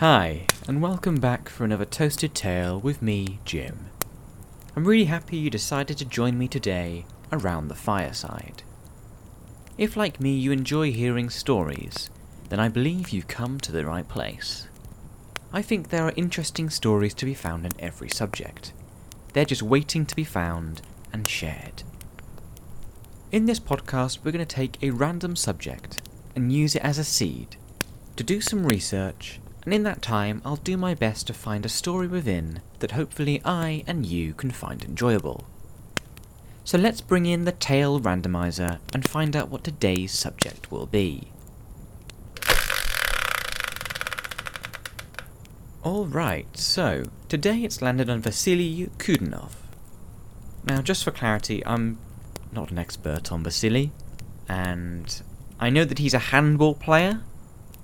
Hi, and welcome back for another Toasted Tale with me, Jim. I'm really happy you decided to join me today around the fireside. If, like me, you enjoy hearing stories, then I believe you've come to the right place. I think there are interesting stories to be found in every subject. They're just waiting to be found and shared. In this podcast, we're going to take a random subject and use it as a seed to do some research and in that time I'll do my best to find a story within that hopefully I and you can find enjoyable. So let's bring in the tale randomizer and find out what today's subject will be. Alright, so today it's landed on Vasily Kudinov. Now, just for clarity, I'm not an expert on Vasily, and I know that he's a handball player,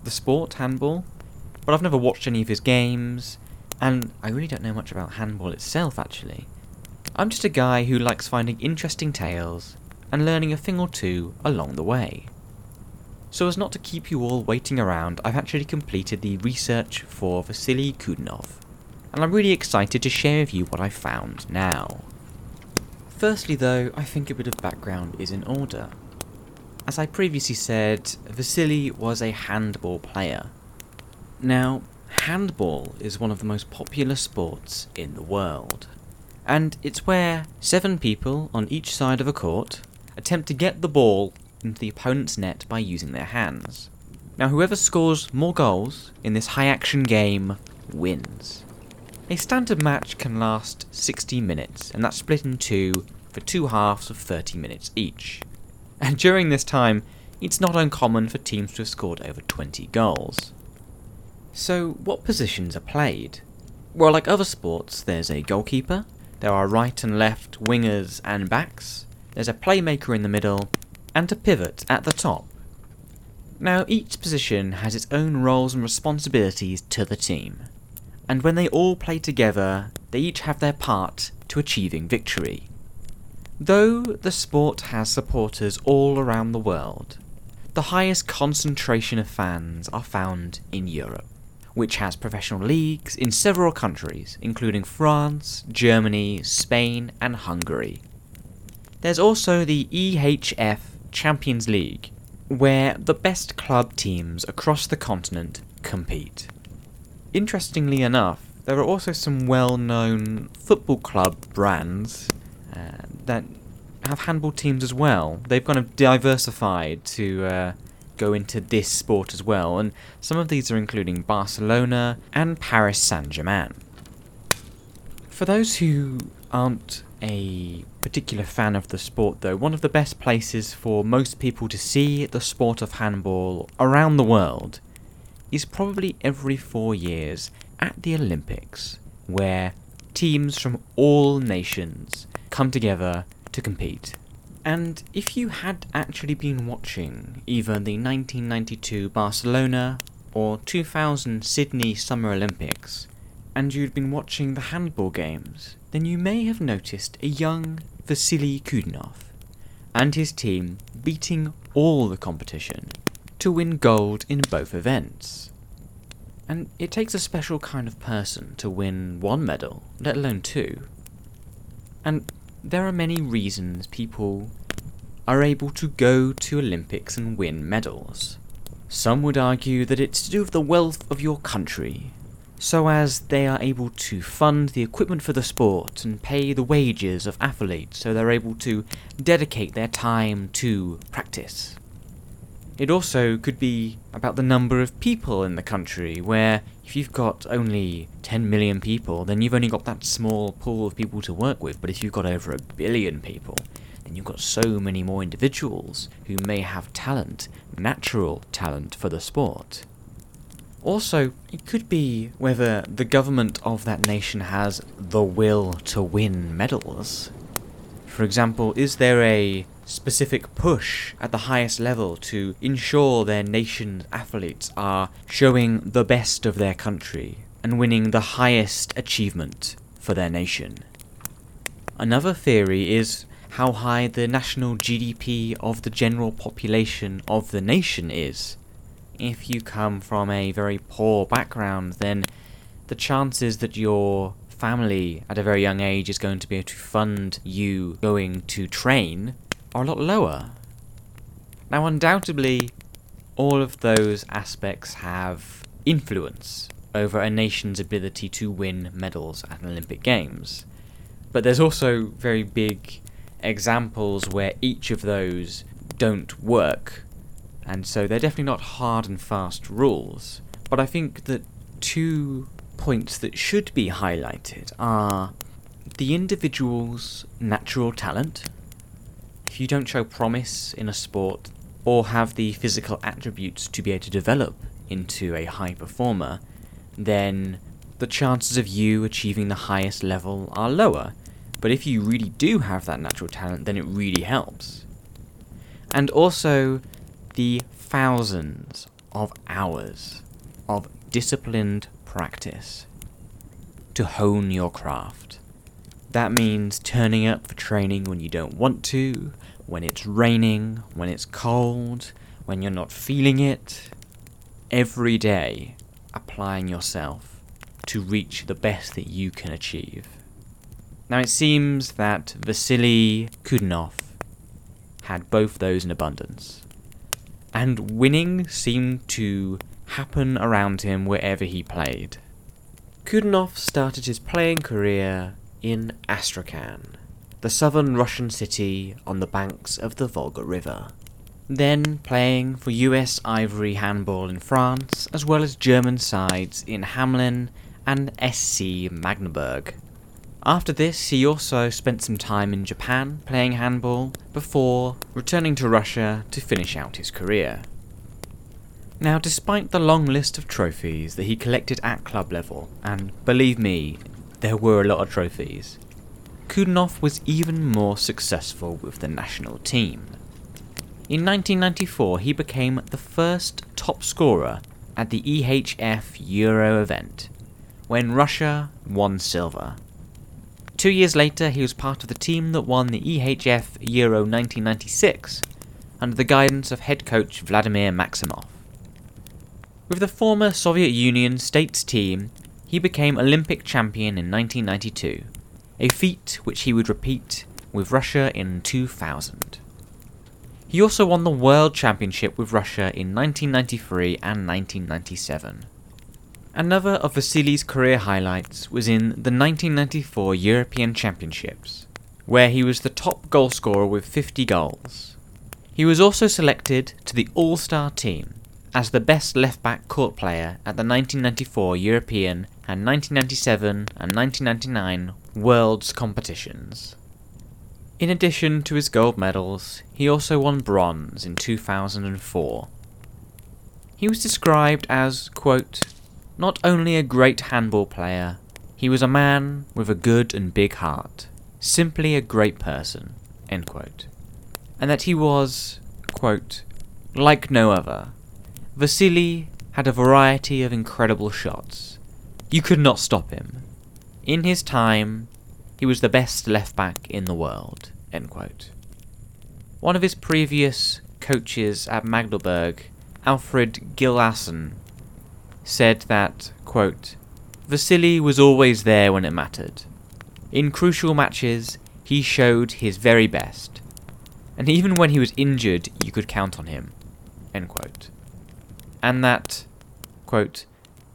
the sport, handball, but I've never watched any of his games, and I really don't know much about handball itself actually. I'm just a guy who likes finding interesting tales and learning a thing or two along the way. So as not to keep you all waiting around, I've actually completed the research for Vasily Kudinov, and I'm really excited to share with you what I found now. Firstly though, I think a bit of background is in order. As I previously said, Vasily was a handball player, now, handball is one of the most popular sports in the world. And it's where seven people on each side of a court attempt to get the ball into the opponent's net by using their hands. Now, whoever scores more goals in this high action game wins. A standard match can last 60 minutes, and that's split in two for two halves of 30 minutes each. And during this time, it's not uncommon for teams to have scored over 20 goals. So, what positions are played? Well, like other sports, there's a goalkeeper, there are right and left wingers and backs, there's a playmaker in the middle, and a pivot at the top. Now, each position has its own roles and responsibilities to the team, and when they all play together, they each have their part to achieving victory. Though the sport has supporters all around the world, the highest concentration of fans are found in Europe which has professional leagues in several countries, including France, Germany, Spain, and Hungary. There's also the EHF Champions League, where the best club teams across the continent compete. Interestingly enough, there are also some well known football club brands uh, that have handball teams as well. They've kind of diversified to uh, go into this sport as well, and some of these are including Barcelona and Paris Saint Germain. For those who aren't a particular fan of the sport, though, one of the best places for most people to see the sport of handball around the world is probably every four years at the Olympics, where teams from all nations come together to compete. And if you had actually been watching either the 1992 Barcelona or 2000 Sydney Summer Olympics, and you'd been watching the handball games, then you may have noticed a young Vasily Kudinov and his team beating all the competition to win gold in both events. And it takes a special kind of person to win one medal, let alone two. And there are many reasons people are able to go to Olympics and win medals. Some would argue that it's to do with the wealth of your country, so as they are able to fund the equipment for the sport and pay the wages of athletes so they're able to dedicate their time to practice. It also could be about the number of people in the country, where if you've got only 10 million people, then you've only got that small pool of people to work with. But if you've got over a billion people, then you've got so many more individuals who may have talent, natural talent for the sport. Also, it could be whether the government of that nation has the will to win medals. For example, is there a specific push at the highest level to ensure their nation's athletes are showing the best of their country and winning the highest achievement for their nation. Another theory is how high the national GDP of the general population of the nation is. if you come from a very poor background, then the chances that your family at a very young age is going to be able to fund you going to train are a lot lower. Now, undoubtedly, all of those aspects have influence over a nation's ability to win medals at Olympic Games. But there's also very big examples where each of those don't work, and so they're definitely not hard and fast rules. But I think that two points that should be highlighted are the individual's natural talent. If you don't show promise in a sport or have the physical attributes to be able to develop into a high performer, then the chances of you achieving the highest level are lower. But if you really do have that natural talent, then it really helps. And also, the thousands of hours of disciplined practice to hone your craft. That means turning up for training when you don't want to, when it's raining, when it's cold, when you're not feeling it. Every day, applying yourself to reach the best that you can achieve. Now, it seems that Vasily Kudinov had both those in abundance, and winning seemed to happen around him wherever he played. Kudinov started his playing career in Astrakhan, the southern Russian city on the banks of the Volga River. Then playing for US Ivry Handball in France, as well as German sides in Hamelin and SC Magdeburg. After this, he also spent some time in Japan playing handball before returning to Russia to finish out his career. Now, despite the long list of trophies that he collected at club level, and believe me, there were a lot of trophies, Kudinov was even more successful with the national team. In 1994, he became the first top scorer at the EHF Euro event, when Russia won silver. Two years later, he was part of the team that won the EHF Euro 1996 under the guidance of head coach Vladimir Maximov. With the former Soviet Union states team, he became Olympic champion in 1992, a feat which he would repeat with Russia in 2000. He also won the World Championship with Russia in 1993 and 1997. Another of Vasily's career highlights was in the 1994 European Championships, where he was the top goalscorer with 50 goals. He was also selected to the All Star team as the best left back court player at the 1994 European and 1997 and 1999 Worlds competitions. In addition to his gold medals, he also won bronze in 2004. He was described as, quote, not only a great handball player, he was a man with a good and big heart, simply a great person, end quote. And that he was, quote, like no other, Vasily had a variety of incredible shots. You could not stop him. In his time, he was the best left back in the world. One of his previous coaches at Magdeburg, Alfred Gislason, said that, quote, Vasily was always there when it mattered. In crucial matches, he showed his very best. And even when he was injured, you could count on him. And that, quote,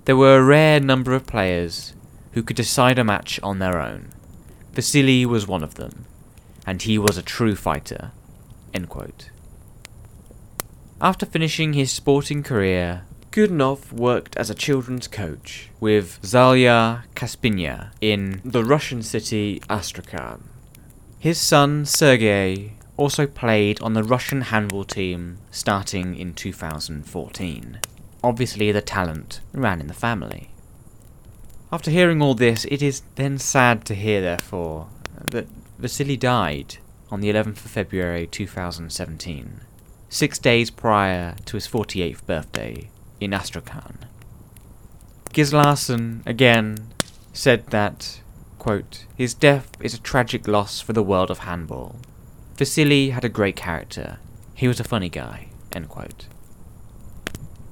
there were a rare number of players who could decide a match on their own. Vasily was one of them, and he was a true fighter. After finishing his sporting career, Kudinov worked as a children's coach with Zarya Kaspiya in the Russian city Astrakhan. His son Sergei also played on the Russian handball team starting in 2014. Obviously, the talent ran in the family. After hearing all this, it is then sad to hear, therefore, that Vasily died on the 11th of February 2017, six days prior to his 48th birthday in Astrakhan. Gislason, again, said that, quote, his death is a tragic loss for the world of handball, Vasily had a great character. He was a funny guy.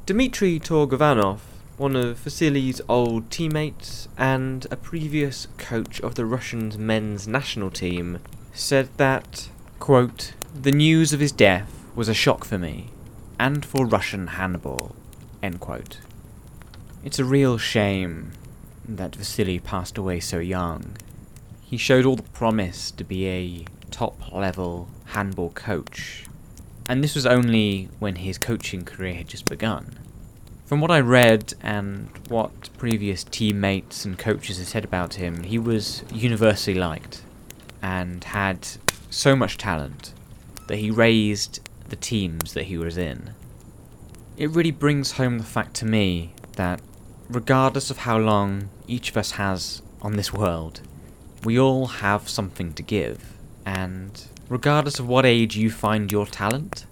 Dmitry Torgovanov, one of Vasily's old teammates and a previous coach of the Russian men's national team, said that, quote, The news of his death was a shock for me, and for Russian handball, end quote. It's a real shame that Vasily passed away so young. He showed all the promise to be a top level handball coach, and this was only when his coaching career had just begun. From what I read and what previous teammates and coaches had said about him, he was universally liked and had so much talent that he raised the teams that he was in. It really brings home the fact to me that regardless of how long each of us has on this world, we all have something to give. And regardless of what age you find your talent,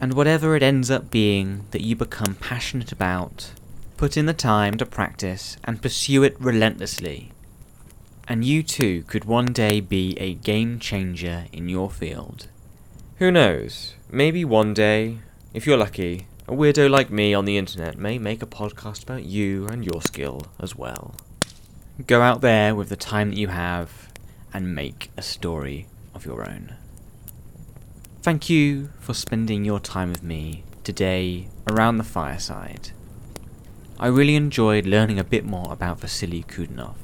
and whatever it ends up being that you become passionate about, put in the time to practice and pursue it relentlessly. And you too could one day be a game changer in your field. Who knows? Maybe one day, if you're lucky, a weirdo like me on the internet may make a podcast about you and your skill as well. Go out there with the time that you have and make a story of your own. Thank you for spending your time with me today around the fireside. I really enjoyed learning a bit more about Vasily Kudinov.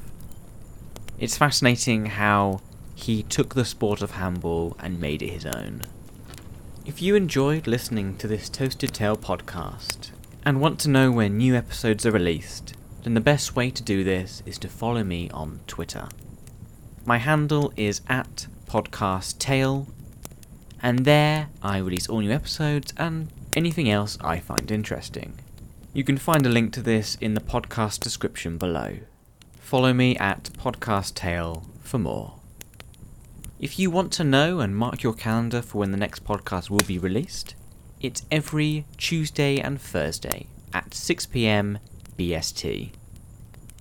It's fascinating how he took the sport of handball and made it his own. If you enjoyed listening to this Toasted Tale podcast and want to know when new episodes are released, then the best way to do this is to follow me on Twitter. My handle is at podcast tale, and there I release all new episodes and anything else I find interesting. You can find a link to this in the podcast description below. Follow me at podcast tale for more. If you want to know and mark your calendar for when the next podcast will be released, it's every Tuesday and Thursday at 6pm BST.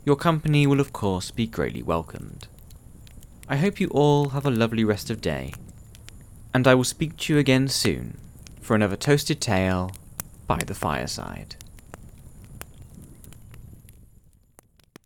Your company will, of course, be greatly welcomed. I hope you all have a lovely rest of day, and I will speak to you again soon for another toasted tale by the fireside.